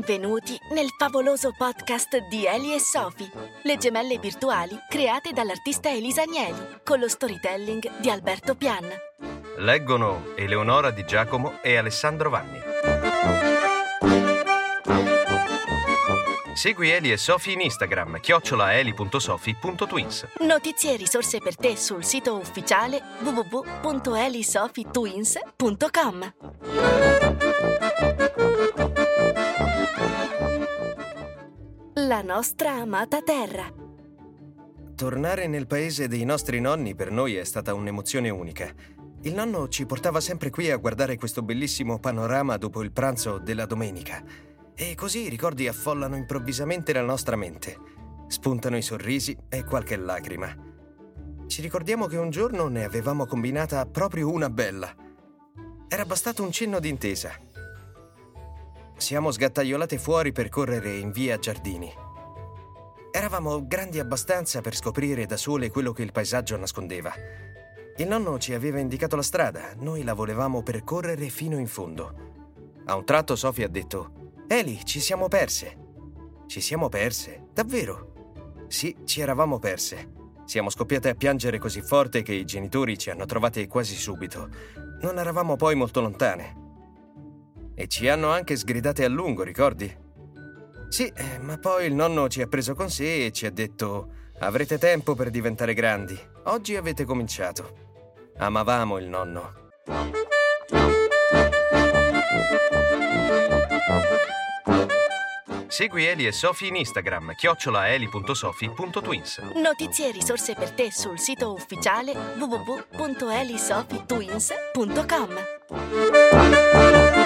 Benvenuti nel favoloso podcast di Eli e Sofi, le gemelle virtuali create dall'artista Elisa Agnelli, con lo storytelling di Alberto Pian. Leggono Eleonora Di Giacomo e Alessandro Vanni. Segui Eli e Sofi in Instagram, chiocciolaeli.sofi.twins. Notizie e risorse per te sul sito ufficiale www.elisofitwins.com. La nostra amata terra. Tornare nel paese dei nostri nonni per noi è stata un'emozione unica. Il nonno ci portava sempre qui a guardare questo bellissimo panorama dopo il pranzo della domenica. E così i ricordi affollano improvvisamente la nostra mente. Spuntano i sorrisi e qualche lacrima. Ci ricordiamo che un giorno ne avevamo combinata proprio una bella. Era bastato un cenno d'intesa. Siamo sgattaiolate fuori per correre in via Giardini. Eravamo grandi abbastanza per scoprire da sole quello che il paesaggio nascondeva. Il nonno ci aveva indicato la strada, noi la volevamo percorrere fino in fondo. A un tratto Sofia ha detto: Eli, ci siamo perse. Ci siamo perse? Davvero? Sì, ci eravamo perse. Siamo scoppiate a piangere così forte che i genitori ci hanno trovate quasi subito. Non eravamo poi molto lontane. E ci hanno anche sgridate a lungo, ricordi? Sì, eh, ma poi il nonno ci ha preso con sé e ci ha detto: Avrete tempo per diventare grandi. Oggi avete cominciato. Amavamo il nonno. Segui Eli e Sofi in Instagram, chiocciolaeli.sofi.twins. Notizie e risorse per te sul sito ufficiale www.elisofitwins.com.